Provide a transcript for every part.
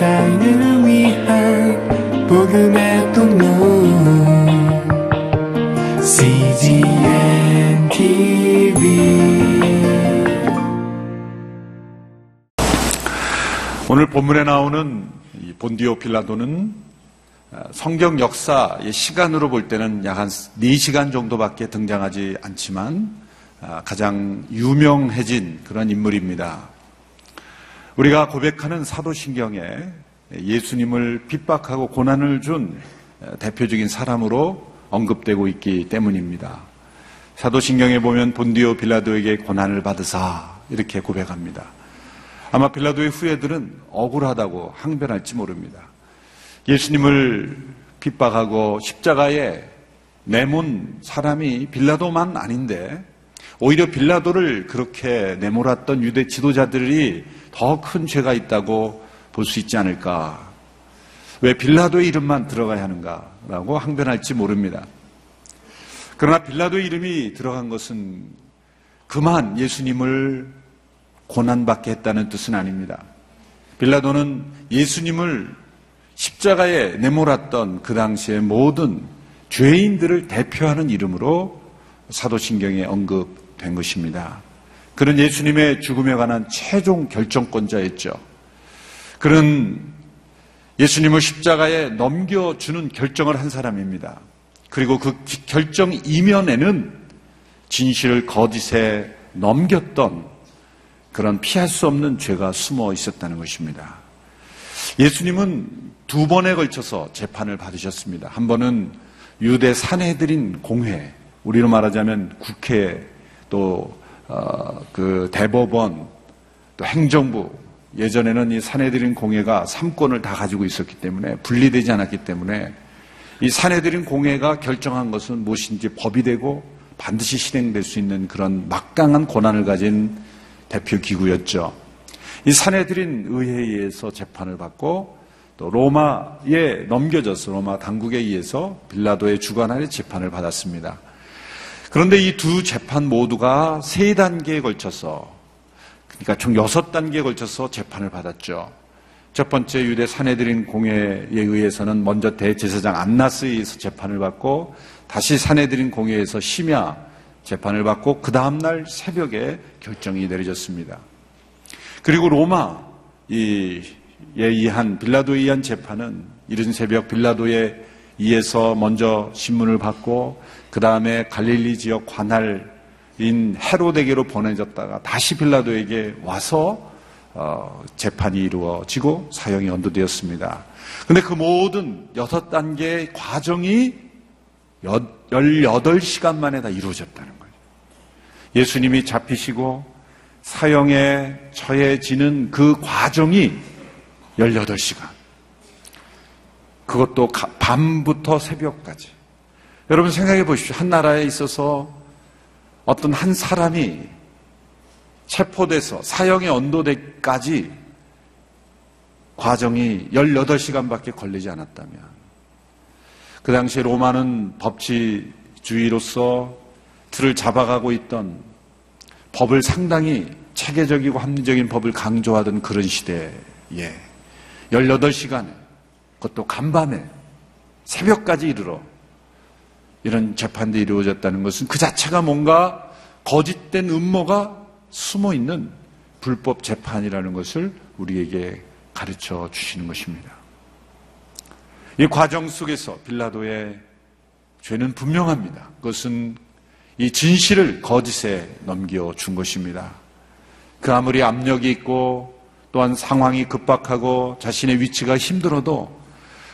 세상을 위한 복음의 통로 CGM TV 오늘 본문에 나오는 이 본디오 필라도는 어, 성경 역사의 시간으로 볼 때는 약 한 4시간 정도밖에 등장하지 않지만 아, 가장 유명해진 그런 인물입니다. 우리가 고백하는 사도신경에 예수님을 핍박하고 고난을 준 어, 대표적인 사람으로 언급되고 있기 때문입니다. 사도신경에 보면 본디오 빌라도에게 고난을 받으사 이렇게 고백합니다. 아마 빌라도의 후예들은 억울하다고 항변할지 모릅니다. 예수님을 핍박하고 십자가에 내몬 사람이 빌라도만 아닌데 오히려 빌라도를 그렇게 내몰았던 유대 지도자들이 더 큰 죄가 있다고 볼 수 있지 않을까. 왜 빌라도의 이름만 들어가야 하는가라고 항변할지 모릅니다. 그러나 빌라도의 이름이 들어간 것은 그만 예수님을 고난받게 했다는 뜻은 아닙니다. 빌라도는 예수님을 십자가에 내몰았던 그 당시의 모든 죄인들을 대표하는 이름으로 사도신경에 언급된 것입니다. 그는 예수님의 죽음에 관한 최종 결정권자였죠. 그는 예수님을 십자가에 넘겨주는 결정을 한 사람입니다. 그리고 그 결정 이면에는 진실을 거짓에 넘겼던 그런 피할 수 없는 죄가 숨어 있었다는 것입니다. 예수님은 두 번에 걸쳐서 재판을 받으셨습니다. 한 번은 유대 사내들인 공회, 우리로 말하자면 국회, 또, 어, 그 대법원, 또 행정부, 예전에는 이 사내들인 공회가 삼권을 다 가지고 있었기 때문에 분리되지 않았기 때문에 이 사내들인 공회가 결정한 것은 무엇인지 법이 되고 반드시 실행될 수 있는 그런 막강한 권한을 가진 대표 기구였죠. 이 사내들인 의회에 의해서 재판을 받고 또 로마에 넘겨져서 로마 당국에 의해서 빌라도의 주관 아래 재판을 받았습니다. 그런데 이 두 재판 모두가 세 단계에 걸쳐서 그러니까 총 여섯 단계에 걸쳐서 재판을 받았죠. 첫 번째 유대 사내들인 공회에 의해서는 먼저 대제사장 안나스에 의해서 재판을 받고 다시 사내들인 공회에서 심야 재판을 받고 그 다음 날 새벽에 결정이 내려졌습니다. 그리고 로마 에 의한 빌라도에 의한 재판은 이른 새벽 빌라도에 의해서 먼저 신문을 받고 그 다음에 갈릴리 지역 관할인 헤로데게로 보내졌다가 다시 빌라도에게 와서 어, 재판이 이루어지고 사형이 언도되었습니다. 근데 그 모든 여섯 단계의 과정이 18시간 만에 다 이루어졌다는 거예요. 예수님이 잡히시고 사형에 처해지는 그 과정이 18시간. 그것도 밤부터 새벽까지. 여러분 생각해 보십시오. 한 나라에 있어서 어떤 한 사람이 체포돼서 사형에 언도되까지 과정이 18시간밖에 걸리지 않았다면 그 당시에 로마는 법치주의로서 틀을 잡아가고 있던 법을 상당히 체계적이고 합리적인 법을 강조하던 그런 시대에 18시간에 그것도 간밤에 새벽까지 이르러 이런 재판들이 이루어졌다는 것은 그 자체가 뭔가 거짓된 음모가 숨어 있는 불법 재판이라는 것을 우리에게 가르쳐 주시는 것입니다. 이 과정 속에서 빌라도의 죄는 분명합니다. 그것은 이 진실을 거짓에 넘겨 준 것입니다. 그 아무리 압력이 있고 또한 상황이 급박하고 자신의 위치가 힘들어도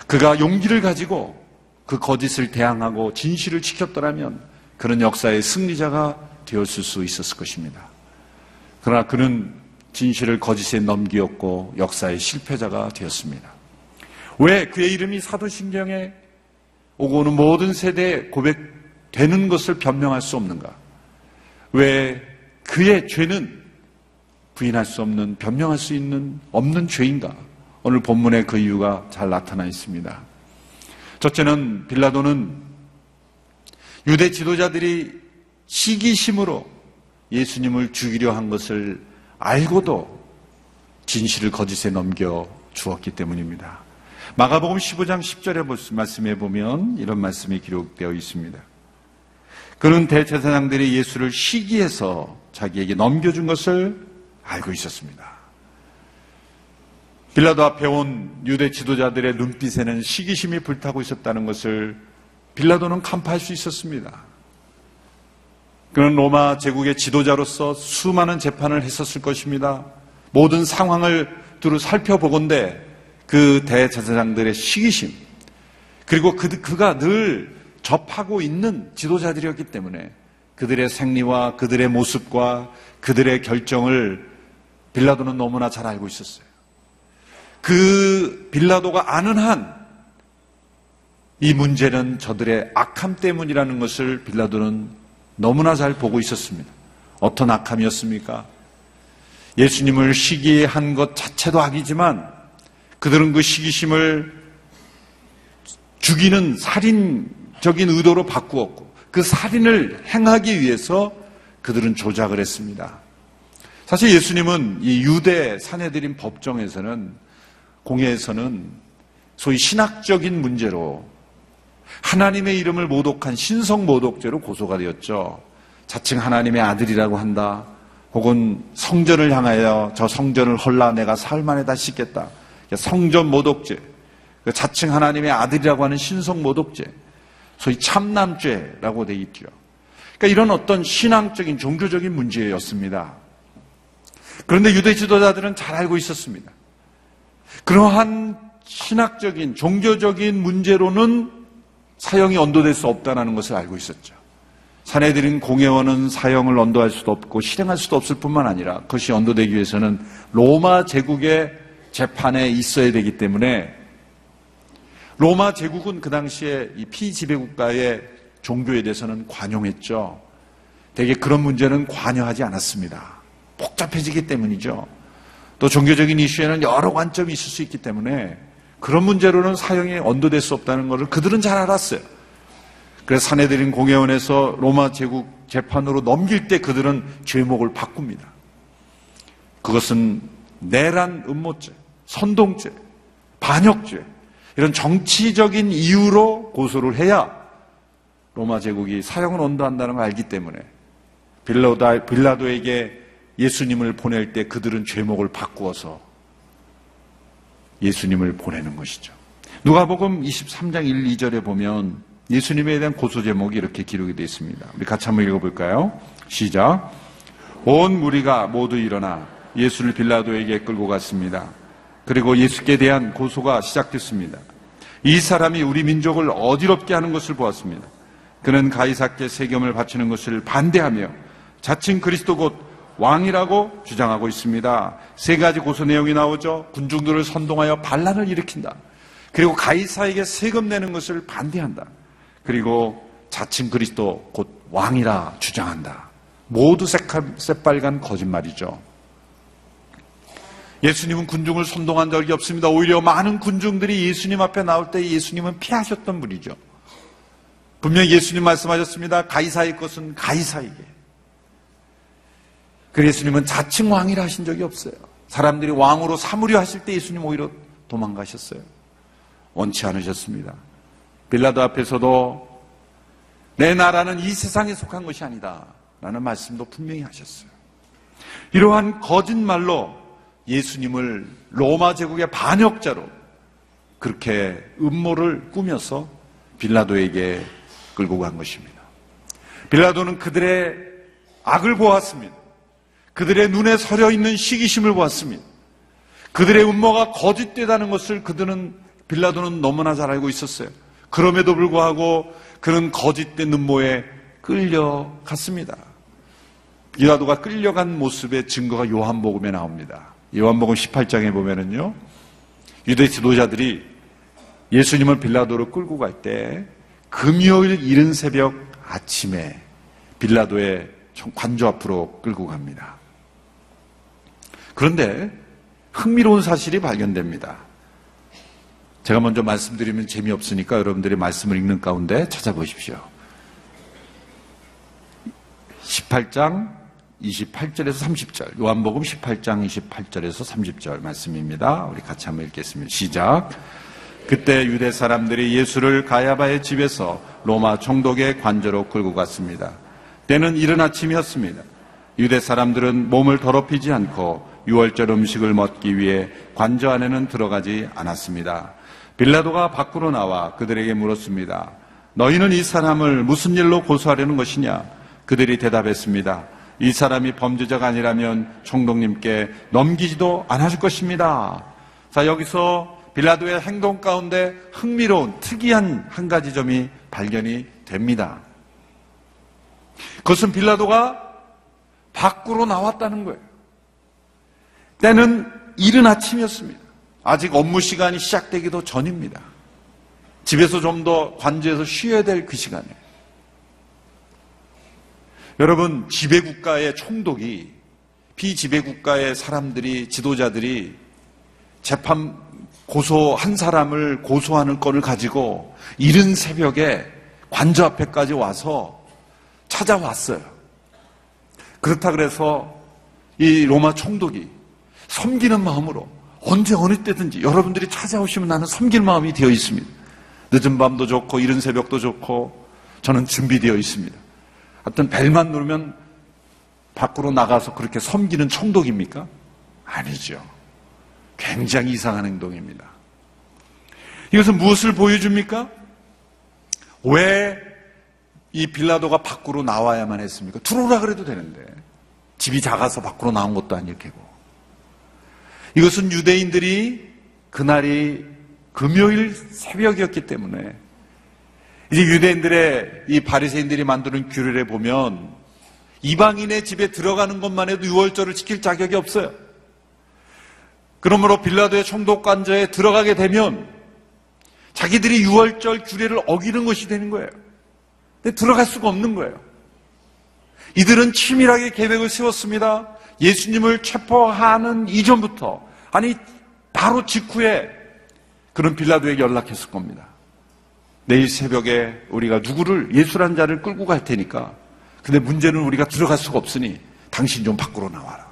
그가 용기를 가지고 그 거짓을 대항하고 진실을 지켰더라면 그런 역사의 승리자가 되었을 수 있었을 것입니다. 그러나 그는 진실을 거짓에 넘기었고 역사의 실패자가 되었습니다. 왜 그의 이름이 사도신경에 오고 오는 모든 세대에 고백되는 것을 변명할 수 없는가? 왜 그의 죄는 부인할 수 없는, 변명할 수 있는, 없는 죄인가? 오늘 본문에 그 이유가 잘 나타나 있습니다. 첫째는 빌라도는 유대 지도자들이 시기심으로 예수님을 죽이려 한 것을 알고도 진실을 거짓에 넘겨 주었기 때문입니다. 마가복음 15장 10절에 말씀해 보면 이런 말씀이 기록되어 있습니다. 그는 대제사장들이 예수를 시기해서 자기에게 넘겨준 것을 알고 있었습니다. 빌라도 앞에 온 유대 지도자들의 눈빛에는 시기심이 불타고 있었다는 것을 빌라도는 간파할 수 있었습니다. 그는 로마 제국의 지도자로서 수많은 재판을 했었을 것입니다. 모든 상황을 두루 살펴보건대 그 대제사장들의 시기심 그리고 그, 그가 늘 접하고 있는 지도자들이었기 때문에 그들의 생리와 그들의 모습과 그들의 결정을 빌라도는 너무나 잘 알고 있었어요. 그 빌라도가 아는 한 이 문제는 저들의 악함 때문이라는 것을 빌라도는 너무나 잘 보고 있었습니다. 어떤 악함이었습니까? 예수님을 시기한 것 자체도 악이지만 그들은 그 시기심을 죽이는 살인적인 의도로 바꾸었고 그 살인을 행하기 위해서 그들은 조작을 했습니다. 사실 예수님은 이 유대 사내들인 법정에서는 공회에서는 소위 신학적인 문제로 하나님의 이름을 모독한 신성 모독죄로 고소가 되었죠. 자칭 하나님의 아들이라고 한다. 혹은 성전을 향하여 저 성전을 헐라 내가 사흘 만에 다시 씻겠다. 성전 모독죄. 그 자칭 하나님의 아들이라고 하는 신성 모독죄. 소위 참남죄라고 되어 있죠. 그러니까 이런 어떤 신앙적인 종교적인 문제였습니다. 그런데 유대 지도자들은 잘 알고 있었습니다. 그러한 신학적인 종교적인 문제로는 사형이 언도될 수 없다는 것을 알고 있었죠. 사내들인 공회원은 사형을 언도할 수도 없고 실행할 수도 없을 뿐만 아니라 그것이 언도되기 위해서는 로마 제국의 재판에 있어야 되기 때문에 로마 제국은 그 당시에 이 피지배국가의 종교에 대해서는 관용했죠. 대개 그런 문제는 관여하지 않았습니다. 복잡해지기 때문이죠. 또 종교적인 이슈에는 여러 관점이 있을 수 있기 때문에 그런 문제로는 사형이 언도될 수 없다는 것을 그들은 잘 알았어요. 그래서 사내들인 공회원에서 로마 제국 재판으로 넘길 때 그들은 죄목을 바꿉니다. 그것은 내란 음모죄, 선동죄, 반역죄 이런 정치적인 이유로 고소를 해야 로마 제국이 사형을 언도한다는 걸 알기 때문에 빌라도, 빌라도에게 예수님을 보낼 때 그들은 죄목을 바꾸어서 예수님을 보내는 것이죠. 누가복음 23장 1, 2절에 보면 예수님에 대한 고소 제목이 이렇게 기록이 되어 있습니다. 우리 같이 한번 읽어볼까요? 시작. 온 무리가 모두 일어나 예수를 빌라도에게 끌고 갔습니다. 그리고 예수께 대한 고소가 시작됐습니다. 이 사람이 우리 민족을 어지럽게 하는 것을 보았습니다. 그는 가이사께 세금을 바치는 것을 반대하며 자칭 그리스도 곧 왕이라고 주장하고 있습니다. 세 가지 고소 내용이 나오죠. 군중들을 선동하여 반란을 일으킨다. 그리고 가이사에게 세금 내는 것을 반대한다. 그리고 자칭 그리스도 곧 왕이라 주장한다. 모두 새빨간 거짓말이죠. 예수님은 군중을 선동한 적이 없습니다. 오히려 많은 군중들이 예수님 앞에 나올 때 예수님은 피하셨던 분이죠. 분명히 예수님 말씀하셨습니다. 가이사의 것은 가이사에게. 그 예수님은 자칭 왕이라 하신 적이 없어요. 사람들이 왕으로 삼으려 하실 때 예수님 오히려 도망가셨어요. 원치 않으셨습니다. 빌라도 앞에서도 내 나라는 이 세상에 속한 것이 아니다. 라는 말씀도 분명히 하셨어요. 이러한 거짓말로 예수님을 로마 제국의 반역자로 그렇게 음모를 꾸며서 빌라도에게 끌고 간 것입니다. 빌라도는 그들의 악을 보았습니다. 그들의 눈에 서려 있는 시기심을 보았습니다. 그들의 음모가 거짓되다는 것을 그들은 빌라도는 너무나 잘 알고 있었어요. 그럼에도 불구하고 그는 거짓된 음모에 끌려갔습니다. 빌라도가 끌려간 모습의 증거가 요한복음에 나옵니다. 요한복음 18장에 보면은요, 유대 지도자들이 예수님을 빌라도로 끌고 갈 때 금요일 이른 새벽 아침에 빌라도의 관저 앞으로 끌고 갑니다. 그런데 흥미로운 사실이 발견됩니다. 제가 먼저 말씀드리면 재미없으니까 여러분들이 말씀을 읽는 가운데 찾아보십시오. 18장 28절에서 30절, 요한복음 18장 28절에서 30절 말씀입니다. 우리 같이 한번 읽겠습니다. 시작. 그때 유대 사람들이 예수를 가야바의 집에서 로마 총독의 관저로 끌고 갔습니다. 때는 이른 아침이었습니다. 유대 사람들은 몸을 더럽히지 않고 유월절 음식을 먹기 위해 관저 안에는 들어가지 않았습니다. 빌라도가 밖으로 나와 그들에게 물었습니다. 너희는 이 사람을 무슨 일로 고소하려는 것이냐? 그들이 대답했습니다. 이 사람이 범죄자가 아니라면 총독님께 넘기지도 않아줄 것입니다. 자, 여기서 빌라도의 행동 가운데 흥미로운 특이한 한 가지 점이 발견이 됩니다. 그것은 빌라도가 밖으로 나왔다는 거예요. 때는 이른 아침이었습니다. 아직 업무 시간이 시작되기도 전입니다. 집에서 좀 더 관저에서 쉬어야 될 그 시간에. 여러분, 지배국가의 총독이, 비지배국가의 사람들이, 지도자들이 재판 고소 한 사람을 고소하는 건을 가지고 이른 새벽에 관저 앞에까지 와서 찾아왔어요. 그렇다 그래서 이 로마 총독이 섬기는 마음으로 언제 어느 때든지 여러분들이 찾아오시면 나는 섬길 마음이 되어 있습니다. 늦은 밤도 좋고 이른 새벽도 좋고 저는 준비되어 있습니다. 어떤 벨만 누르면 밖으로 나가서 그렇게 섬기는 총독입니까? 아니죠. 굉장히 이상한 행동입니다. 이것은 무엇을 보여줍니까? 왜 이 빌라도가 밖으로 나와야만 했습니까? 들어오라 그래도 되는데. 집이 작아서 밖으로 나온 것도 아닐 테고. 이것은 유대인들이 그날이 금요일 새벽이었기 때문에 이제 유대인들의 이 바리새인들이 만드는 규례에 보면 이방인의 집에 들어가는 것만 해도 유월절을 지킬 자격이 없어요. 그러므로 빌라도의 총독 관저에 들어가게 되면 자기들이 유월절 규례를 어기는 것이 되는 거예요. 근데 들어갈 수가 없는 거예요. 이들은 치밀하게 계획을 세웠습니다. 예수님을 체포하는 이전부터 아니 바로 직후에 그런 빌라도에게 연락했을 겁니다. 내일 새벽에 우리가 누구를 예수란 자를 끌고 갈 테니까 근데 문제는 우리가 들어갈 수가 없으니 당신 좀 밖으로 나와라.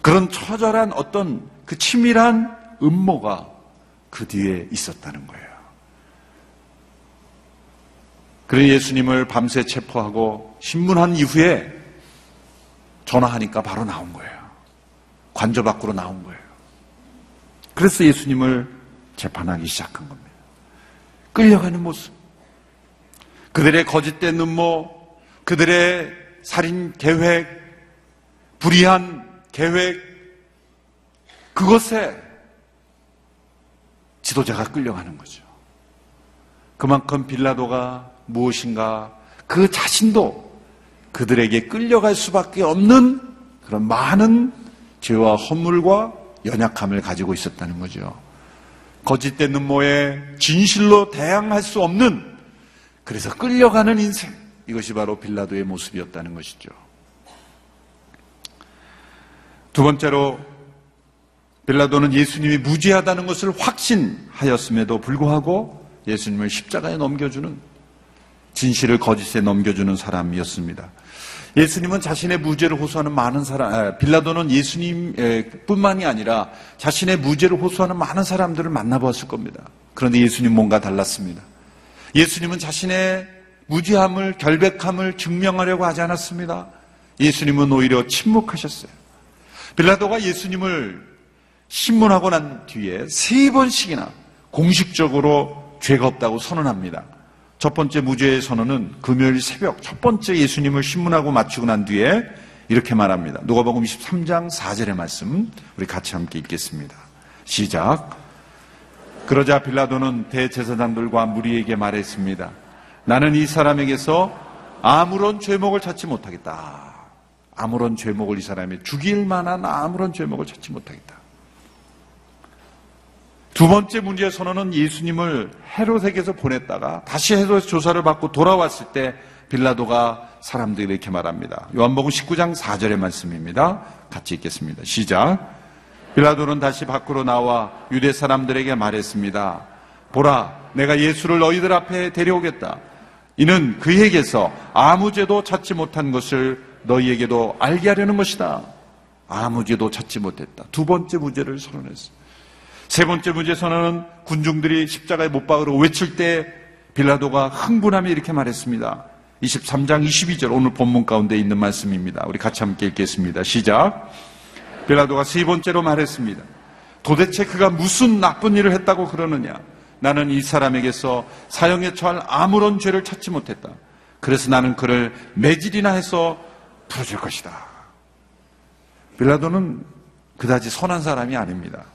그런 처절한 어떤 그 치밀한 음모가 그 뒤에 있었다는 거예요. 그래 예수님을 밤새 체포하고 신문한 이후에 전화하니까 바로 나온 거예요. 관저 밖으로 나온 거예요. 그래서 예수님을 재판하기 시작한 겁니다. 끌려가는 모습. 그들의 거짓된 음모, 그들의 살인 계획, 불의한 계획, 그것에 지도자가 끌려가는 거죠. 그만큼 빌라도가 무엇인가 그 자신도 그들에게 끌려갈 수밖에 없는 그런 많은 죄와 허물과 연약함을 가지고 있었다는 거죠. 거짓된 음모에 진실로 대항할 수 없는 그래서 끌려가는 인생 이것이 바로 빌라도의 모습이었다는 것이죠. 두 번째로 빌라도는 예수님이 무죄하다는 것을 확신하였음에도 불구하고 예수님을 십자가에 넘겨주는 진실을 거짓에 넘겨주는 사람이었습니다. 예수님은 자신의 무죄를 호소하는 많은 사람, 빌라도는 예수님뿐만이 아니라 자신의 무죄를 호소하는 많은 사람들을 만나보았을 겁니다. 그런데 예수님 뭔가 달랐습니다. 예수님은 자신의 무죄함을, 결백함을 증명하려고 하지 않았습니다. 예수님은 오히려 침묵하셨어요. 빌라도가 예수님을 신문하고 난 뒤에 세 번씩이나 공식적으로 죄가 없다고 선언합니다. 첫 번째 무죄의 선언은 금요일 새벽 첫 번째 예수님을 신문하고 마치고 난 뒤에 이렇게 말합니다. 누가복음 23장 4절의 말씀 우리 같이 함께 읽겠습니다. 시작. 그러자 빌라도는 대제사장들과 무리에게 말했습니다. 나는 이 사람에게서 아무런 죄목을 찾지 못하겠다. 아무런 죄목을 이 사람이 죽일 만한 아무런 죄목을 찾지 못하겠다. 두 번째 문제의 선언은 예수님을 헤롯에게서 보냈다가 다시 헤롯에서 조사를 받고 돌아왔을 때 빌라도가 사람들에게 이렇게 말합니다. 요한복음 19장 4절의 말씀입니다. 같이 읽겠습니다. 시작. 빌라도는 다시 밖으로 나와 유대 사람들에게 말했습니다. 보라, 내가 예수를 너희들 앞에 데려오겠다. 이는 그에게서 아무 죄도 찾지 못한 것을 너희에게도 알게 하려는 것이다. 아무 죄도 찾지 못했다. 두 번째 무죄를 선언했어. 세 번째 선언은 군중들이 십자가에 못 박으러 외칠 때 빌라도가 흥분하며 이렇게 말했습니다. 23장 22절 오늘 본문 가운데 있는 말씀입니다. 우리 같이 함께 읽겠습니다. 시작. 빌라도가 세 번째로 말했습니다. 도대체 그가 무슨 나쁜 일을 했다고 그러느냐? 나는 이 사람에게서 사형에 처할 아무런 죄를 찾지 못했다. 그래서 나는 그를 매질이나 해서 풀어줄 것이다. 빌라도는 그다지 선한 사람이 아닙니다.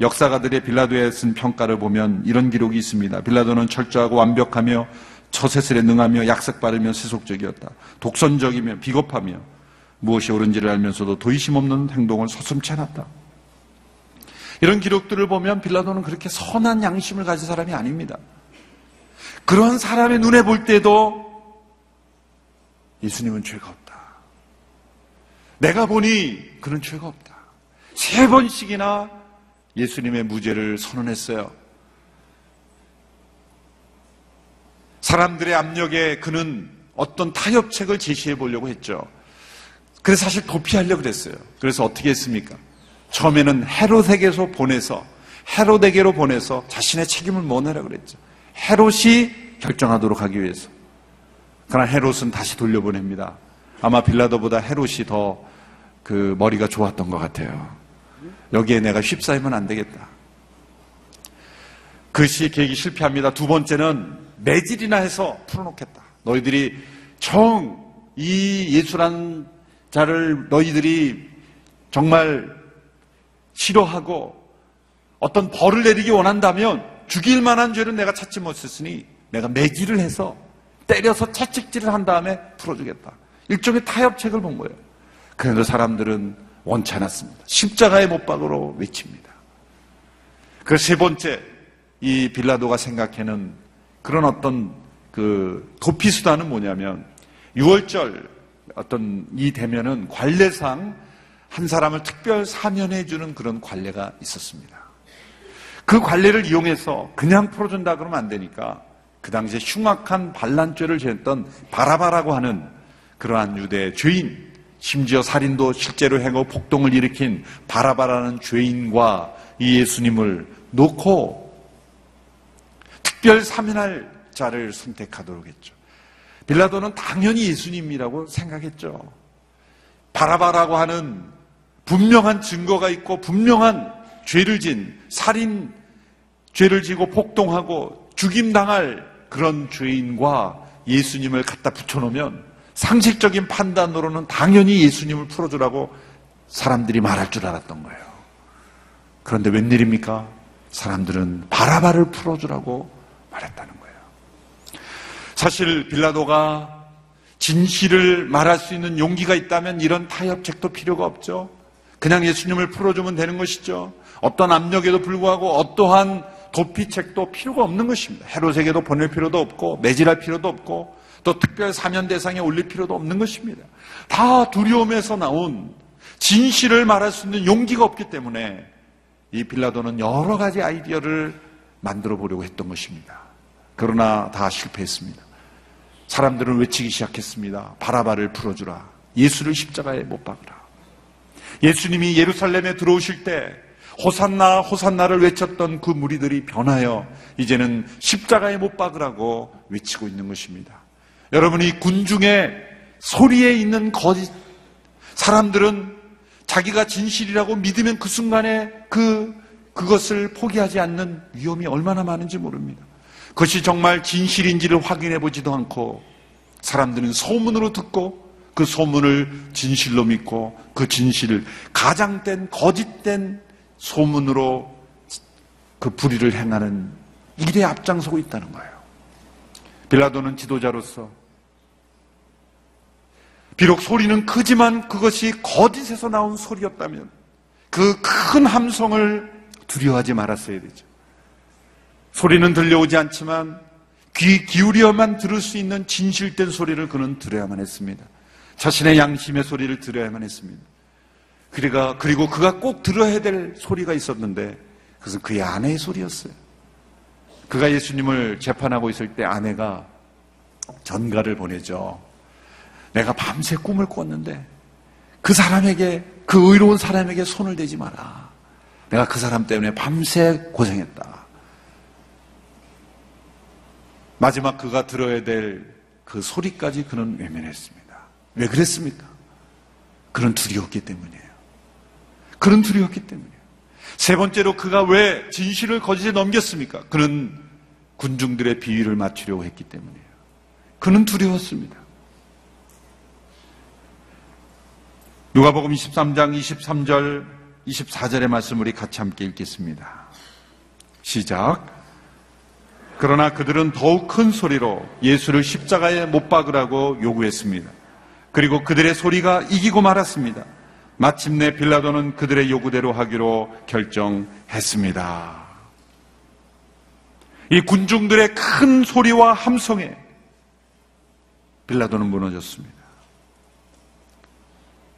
역사가들의 빌라도에 쓴 평가를 보면 이런 기록이 있습니다. 빌라도는 철저하고 완벽하며 처세술에 능하며 약삭 바르며 세속적이었다. 독선적이며 비겁하며 무엇이 옳은지를 알면서도 도의심 없는 행동을 서슴치 않았다. 이런 기록들을 보면 빌라도는 그렇게 선한 양심을 가진 사람이 아닙니다. 그런 사람의 눈에 볼 때도 예수님은 죄가 없다. 내가 보니 그런 죄가 없다. 세 번씩이나 예수님의 무죄를 선언했어요. 사람들의 압력에 그는 어떤 타협책을 제시해 보려고 했죠. 그래서 사실 도피하려고 그랬어요. 그래서 어떻게 했습니까? 처음에는 헤롯에게서 보내서 헤롯에게로 보내서 자신의 책임을 모내라 그랬죠. 헤롯이 결정하도록 하기 위해서. 그러나 헤롯은 다시 돌려보냅니다. 아마 빌라도보다 헤롯이 더 그 머리가 좋았던 것 같아요. 여기에 내가 휩싸이면 안 되겠다. 그것이 계획이 실패합니다. 두 번째는 매질이나 해서 풀어놓겠다. 너희들이 정 이 예수란 자를 너희들이 정말 싫어하고 어떤 벌을 내리기 원한다면 죽일 만한 죄를 내가 찾지 못했으니 내가 매질을 해서 때려서 채찍질을 한 다음에 풀어주겠다. 일종의 타협책을 본 거예요. 그런데 사람들은 원치 않았습니다. 십자가의 못 박으로 외칩니다. 그 세 번째, 이 빌라도가 생각하는 그런 어떤 그 도피 수단은 뭐냐면 6월절 어떤 이 되면은 관례상 한 사람을 특별 사면해 주는 그런 관례가 있었습니다. 그 관례를 이용해서 그냥 풀어준다 그러면 안 되니까 그 당시에 흉악한 반란죄를 지었던 바라바라고 하는 그러한 유대 죄인, 심지어 살인도 실제로 행하고 폭동을 일으킨 바라바라는 죄인과 이 예수님을 놓고 특별 사면할 자를 선택하도록 했죠. 빌라도는 당연히 예수님이라고 생각했죠. 바라바라고 하는 분명한 증거가 있고 분명한 죄를 진 살인 죄를 지고 폭동하고 죽임당할 그런 죄인과 예수님을 갖다 붙여놓으면 상식적인 판단으로는 당연히 예수님을 풀어주라고 사람들이 말할 줄 알았던 거예요. 그런데 웬일입니까? 사람들은 바라바를 풀어주라고 말했다는 거예요. 사실 빌라도가 진실을 말할 수 있는 용기가 있다면 이런 타협책도 필요가 없죠. 그냥 예수님을 풀어주면 되는 것이죠. 어떤 압력에도 불구하고 어떠한 도피책도 필요가 없는 것입니다. 헤롯에게도 보낼 필요도 없고 매질할 필요도 없고 또 특별 사면 대상에 올릴 필요도 없는 것입니다. 다 두려움에서 나온 진실을 말할 수 있는 용기가 없기 때문에 이 빌라도는 여러 가지 아이디어를 만들어 보려고 했던 것입니다. 그러나 다 실패했습니다. 사람들은 외치기 시작했습니다. 바라바를 풀어주라. 예수를 십자가에 못 박으라. 예수님이 예루살렘에 들어오실 때 호산나 호산나를 외쳤던 그 무리들이 변하여 이제는 십자가에 못 박으라고 외치고 있는 것입니다. 여러분이 군중의 소리에 있는 거짓 사람들은 자기가 진실이라고 믿으면 그 순간에 그 그것을 포기하지 않는 위험이 얼마나 많은지 모릅니다. 그것이 정말 진실인지를 확인해 보지도 않고 사람들은 소문으로 듣고 그 소문을 진실로 믿고 그 진실을 가장된 거짓된 소문으로 그 불의를 행하는 일에 앞장서고 있다는 거예요. 빌라도는 지도자로서 비록 소리는 크지만 그것이 거짓에서 나온 소리였다면 그 큰 함성을 두려워하지 말았어야 되죠. 소리는 들려오지 않지만 귀 기울여만 들을 수 있는 진실된 소리를 그는 들어야만 했습니다. 자신의 양심의 소리를 들어야만 했습니다. 그리고 그가 꼭 들어야 될 소리가 있었는데 그것은 그의 아내의 소리였어요. 그가 예수님을 재판하고 있을 때 아내가 전가를 보내죠. 내가 밤새 꿈을 꿨는데 그 사람에게 그 의로운 사람에게 손을 대지 마라. 내가 그 사람 때문에 밤새 고생했다. 마지막 그가 들어야 될 그 소리까지 그는 외면했습니다. 왜 그랬습니까? 그는 두려웠기 때문이에요. 그는 두려웠기 때문이에요. 세 번째로 그가 왜 진실을 거짓에 넘겼습니까? 그는 군중들의 비위를 맞추려고 했기 때문이에요. 그는 두려웠습니다. 누가복음 23장 23절 24절의 말씀 우리 같이 함께 읽겠습니다. 시작. 그러나 그들은 더욱 큰 소리로 예수를 십자가에 못 박으라고 요구했습니다. 그리고 그들의 소리가 이기고 말았습니다. 마침내 빌라도는 그들의 요구대로 하기로 결정했습니다. 이 군중들의 큰 소리와 함성에 빌라도는 무너졌습니다.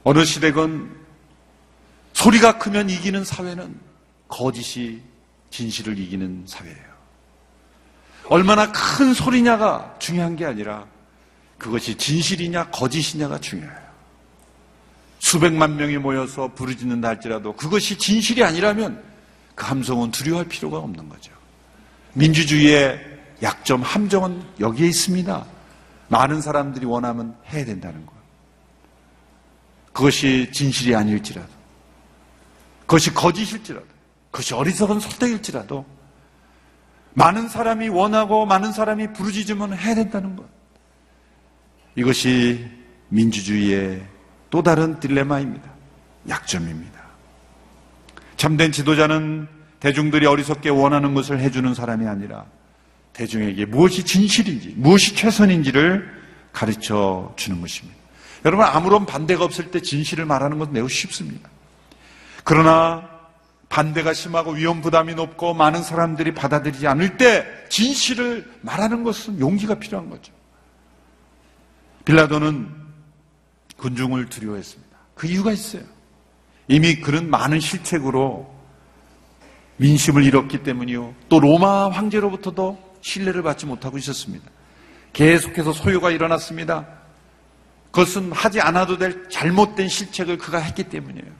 어느 시대건 소리가 크면 이기는 사회는 거짓이 진실을 이기는 사회예요. 얼마나 큰 소리냐가 중요한 게 아니라 그것이 진실이냐 거짓이냐가 중요해요. 수백만 명이 모여서 부르짖는다 할지라도 그것이 진실이 아니라면 그 함성은 두려워할 필요가 없는 거죠. 민주주의의 약점, 함정은 여기에 있습니다. 많은 사람들이 원하면 해야 된다는 것. 그것이 진실이 아닐지라도, 그것이 거짓일지라도, 그것이 어리석은 선택일지라도, 많은 사람이 원하고 많은 사람이 부르짖으면 해야 된다는 것. 이것이 민주주의의 또 다른 딜레마입니다. 약점입니다. 참된 지도자는 대중들이 어리석게 원하는 것을 해주는 사람이 아니라 대중에게 무엇이 진실인지, 무엇이 최선인지를 가르쳐 주는 것입니다. 여러분, 아무런 반대가 없을 때 진실을 말하는 건 매우 쉽습니다. 그러나 반대가 심하고 위험 부담이 높고 많은 사람들이 받아들이지 않을 때 진실을 말하는 것은 용기가 필요한 거죠. 빌라도는 군중을 두려워했습니다. 그 이유가 있어요. 이미 그는 많은 실책으로 민심을 잃었기 때문이요. 또 로마 황제로부터도 신뢰를 받지 못하고 있었습니다. 계속해서 소요가 일어났습니다. 그것은 하지 않아도 될 잘못된 실책을 그가 했기 때문이에요.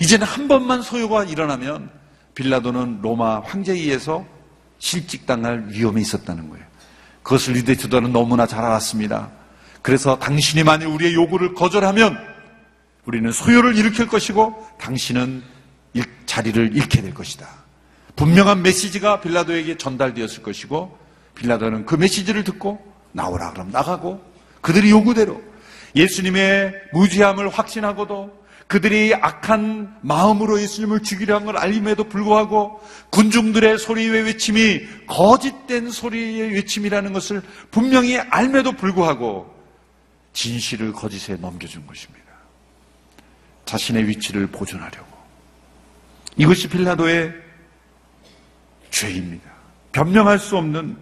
이제는 한 번만 소요가 일어나면 빌라도는 로마 황제에 의해서 실직당할 위험이 있었다는 거예요. 그것을 유대 지도는 너무나 잘 알았습니다. 그래서 당신이 만일 우리의 요구를 거절하면 우리는 소요를 일으킬 것이고 당신은 일- 자리를 잃게 될 것이다. 분명한 메시지가 빌라도에게 전달되었을 것이고 빌라도는 그 메시지를 듣고 나오라 그럼 나가고 그들이 요구대로 예수님의 무지함을 확신하고도 그들이 악한 마음으로 예수님을 죽이려 한 걸 알림에도 불구하고 군중들의 소리의 외침이 거짓된 소리의 외침이라는 것을 분명히 알매도 불구하고 진실을 거짓에 넘겨준 것입니다. 자신의 위치를 보존하려고. 이것이 빌라도의 죄입니다. 변명할 수 없는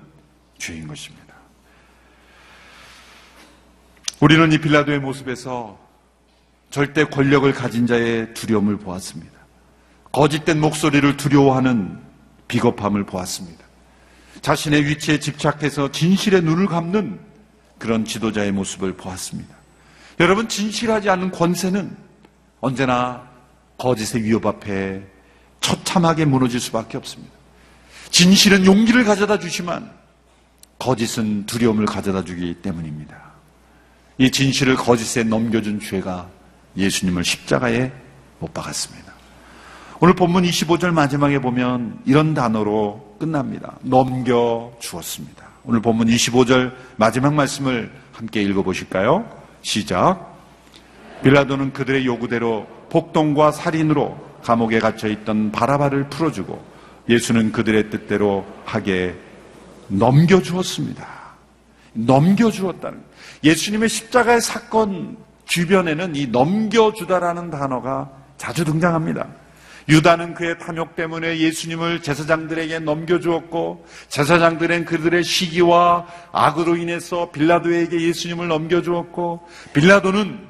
죄인 것입니다. 우리는 이 빌라도의 모습에서 절대 권력을 가진 자의 두려움을 보았습니다. 거짓된 목소리를 두려워하는 비겁함을 보았습니다. 자신의 위치에 집착해서 진실의 눈을 감는 그런 지도자의 모습을 보았습니다. 여러분, 진실하지 않은 권세는 언제나 거짓의 위협 앞에 처참하게 무너질 수밖에 없습니다. 진실은 용기를 가져다 주지만 거짓은 두려움을 가져다 주기 때문입니다. 이 진실을 거짓에 넘겨준 죄가 예수님을 십자가에 못 박았습니다. 오늘 본문 25절 마지막에 보면 이런 단어로 끝납니다. 넘겨 주었습니다. 오늘 본문 25절 마지막 말씀을 함께 읽어보실까요? 시작. 빌라도는 그들의 요구대로 폭동과 살인으로 감옥에 갇혀 있던 바라바를 풀어주고 예수는 그들의 뜻대로 하게 넘겨주었습니다. 넘겨주었다는. 예수님의 십자가의 사건 주변에는 이 넘겨주다라는 단어가 자주 등장합니다. 유다는 그의 탐욕 때문에 예수님을 제사장들에게 넘겨주었고 제사장들은 그들의 시기와 악으로 인해서 빌라도에게 예수님을 넘겨주었고 빌라도는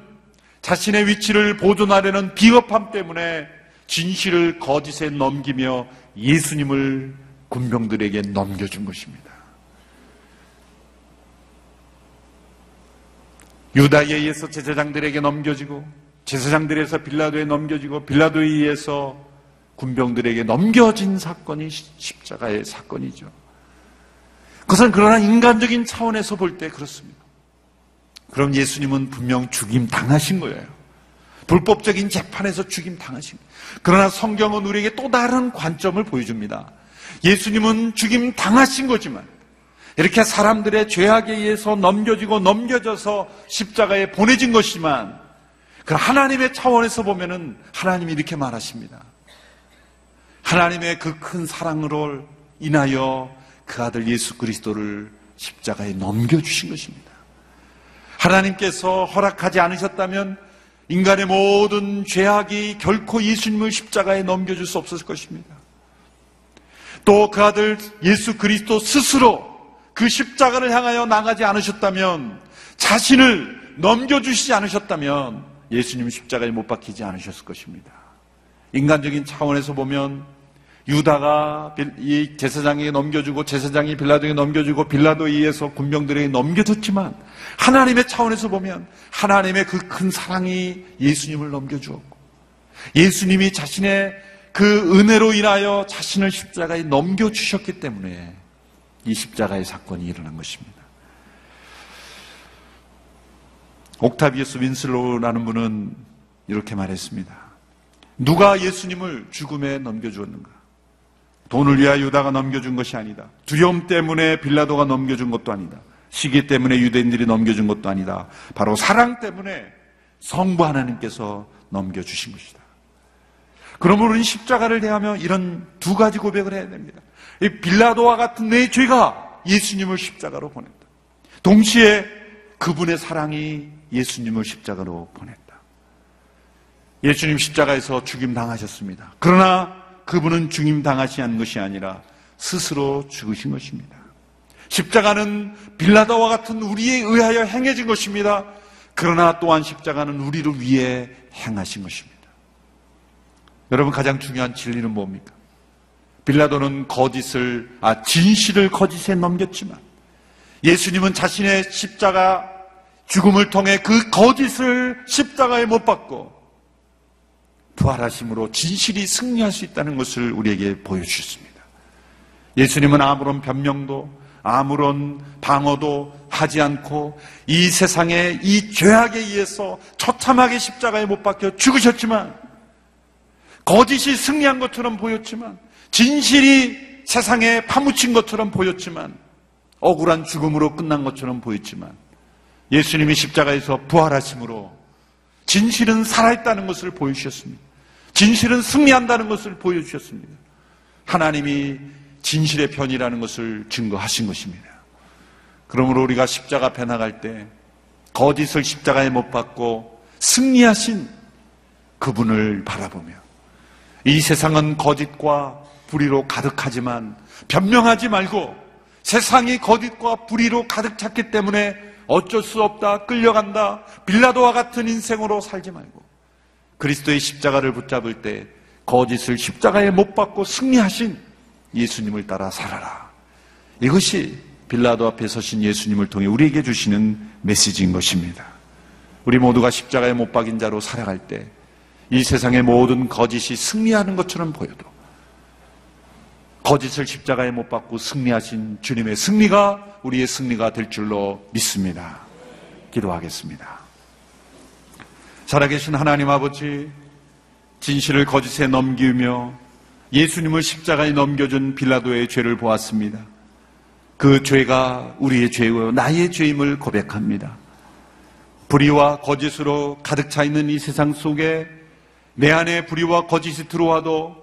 자신의 위치를 보존하려는 비겁함 때문에 진실을 거짓에 넘기며 예수님을 군병들에게 넘겨준 것입니다. 유다에 의해서 제사장들에게 넘겨지고 제사장들에서 빌라도에 넘겨지고 빌라도에 의해서 군병들에게 넘겨진 사건이 시- 십자가의 사건이죠. 그것은 그러나 인간적인 차원에서 볼 때 그렇습니다. 그럼 예수님은 분명 죽임 당하신 거예요. 불법적인 재판에서 죽임 당하신 거예요. 그러나 성경은 우리에게 또 다른 관점을 보여줍니다. 예수님은 죽임 당하신 거지만 이렇게 사람들의 죄악에 의해서 넘겨지고 넘겨져서 십자가에 보내진 것이지만 그 하나님의 차원에서 보면은 하나님이 이렇게 말하십니다. 하나님의 그 큰 사랑으로 인하여 그 아들 예수 그리스도를 십자가에 넘겨주신 것입니다. 하나님께서 허락하지 않으셨다면 인간의 모든 죄악이 결코 예수님을 십자가에 넘겨줄 수 없었을 것입니다. 또 그 아들 예수 그리스도 스스로 그 십자가를 향하여 나가지 않으셨다면 자신을 넘겨주시지 않으셨다면 예수님 십자가에 못 박히지 않으셨을 것입니다. 인간적인 차원에서 보면 유다가 빌- 이 제사장에게 넘겨주고 제사장이 빌라도에게 넘겨주고 빌라도에 의해서 군병들에게 넘겨졌지만 하나님의 차원에서 보면 하나님의 그 큰 사랑이 예수님을 넘겨주었고 예수님이 자신의 그 은혜로 인하여 자신을 십자가에 넘겨주셨기 때문에 이 십자가의 사건이 일어난 것입니다. 옥타비우스 윈슬로우라는 분은 이렇게 말했습니다. 누가 예수님을 죽음에 넘겨주었는가? 돈을 위하여 유다가 넘겨준 것이 아니다. 두려움 때문에 빌라도가 넘겨준 것도 아니다. 시기 때문에 유대인들이 넘겨준 것도 아니다. 바로 사랑 때문에 성부 하나님께서 넘겨주신 것이다. 그러므로 우리는 십자가를 대하며 이런 두 가지 고백을 해야 됩니다. 이 빌라도와 같은 내 죄가 예수님을 십자가로 보냈다. 동시에 그분의 사랑이 예수님을 십자가로 보냈다. 예수님 십자가에서 죽임 당하셨습니다. 그러나 그분은 죽임 당하시 한 것이 아니라 스스로 죽으신 것입니다. 십자가는 빌라도와 같은 우리에 의하여 행해진 것입니다. 그러나 또한 십자가는 우리를 위해 행하신 것입니다. 여러분 가장 중요한 진리는 뭡니까? 빌라도는 거짓을 아 진실을 거짓에 넘겼지만 예수님은 자신의 십자가 죽음을 통해 그 거짓을 십자가에 못 박고 부활하심으로 진실이 승리할 수 있다는 것을 우리에게 보여주셨습니다. 예수님은 아무런 변명도 아무런 방어도 하지 않고 이 세상의 이 죄악에 의해서 처참하게 십자가에 못 박혀 죽으셨지만 거짓이 승리한 것처럼 보였지만 진실이 세상에 파묻힌 것처럼 보였지만 억울한 죽음으로 끝난 것처럼 보였지만 예수님이 십자가에서 부활하심으로 진실은 살아있다는 것을 보여주셨습니다. 진실은 승리한다는 것을 보여주셨습니다. 하나님이 진실의 편이라는 것을 증거하신 것입니다. 그러므로 우리가 십자가 앞에 나갈 때 거짓을 십자가에 못 박고 승리하신 그분을 바라보며 이 세상은 거짓과 불의로 가득하지만 변명하지 말고 세상이 거짓과 불의로 가득 찼기 때문에 어쩔 수 없다, 끌려간다, 빌라도와 같은 인생으로 살지 말고 그리스도의 십자가를 붙잡을 때 거짓을 십자가에 못 박고 승리하신 예수님을 따라 살아라. 이것이 빌라도 앞에 서신 예수님을 통해 우리에게 주시는 메시지인 것입니다. 우리 모두가 십자가에 못 박인 자로 살아갈 때 이 세상의 모든 거짓이 승리하는 것처럼 보여도 거짓을 십자가에 못 박고 승리하신 주님의 승리가 우리의 승리가 될 줄로 믿습니다. 기도하겠습니다. 살아계신 하나님 아버지, 진실을 거짓에 넘기며 예수님을 십자가에 넘겨준 빌라도의 죄를 보았습니다. 그 죄가 우리의 죄요, 나의 죄임을 고백합니다. 불의와 거짓으로 가득 차 있는 이 세상 속에 내 안에 불의와 거짓이 들어와도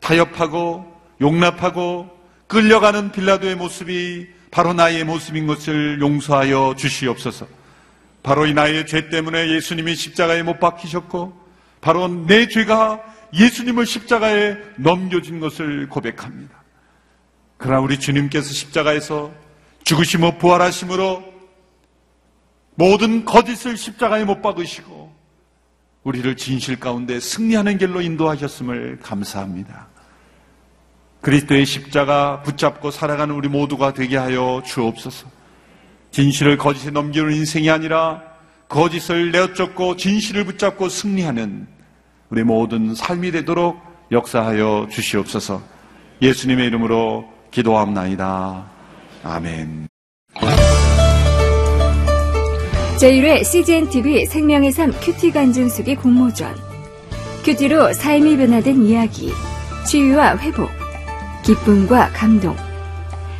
타협하고 용납하고 끌려가는 빌라도의 모습이 바로 나의 모습인 것을 용서하여 주시옵소서. 바로 이 나의 죄 때문에 예수님이 십자가에 못 박히셨고, 바로 내 죄가 예수님을 십자가에 넘겨진 것을 고백합니다. 그러나 우리 주님께서 십자가에서 죽으시고 부활하심으로 모든 거짓을 십자가에 못 박으시고, 우리를 진실 가운데 승리하는 길로 인도하셨음을 감사합니다. 그리스도의 십자가 붙잡고 살아가는 우리 모두가 되게 하여 주옵소서. 진실을 거짓에 넘기는 인생이 아니라 거짓을 내어쫓고 진실을 붙잡고 승리하는 우리 모든 삶이 되도록 역사하여 주시옵소서. 예수님의 이름으로 기도함나이다. 아멘. 제1회 CGNTV 생명의 삶 큐티 간증수기 공모전. 큐티로 삶이 변화된 이야기, 치유와 회복, 기쁨과 감동,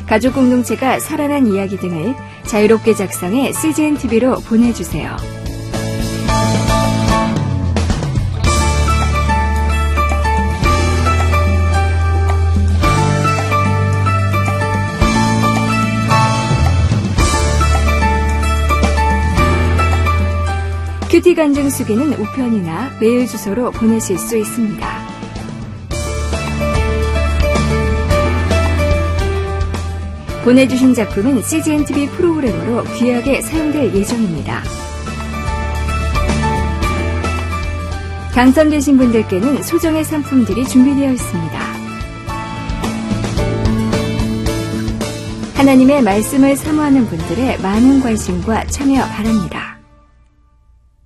가족 공동체가 살아난 이야기 등을 자유롭게 작성해 CGNTV로 보내주세요. 큐티 간증 수기는 우편이나 메일 주소로 보내실 수 있습니다. 보내주신 작품은 CGNTV 프로그램으로 귀하게 사용될 예정입니다. 당선되신 분들께는 소정의 상품들이 준비되어 있습니다. 하나님의 말씀을 사모하는 분들의 많은 관심과 참여 바랍니다.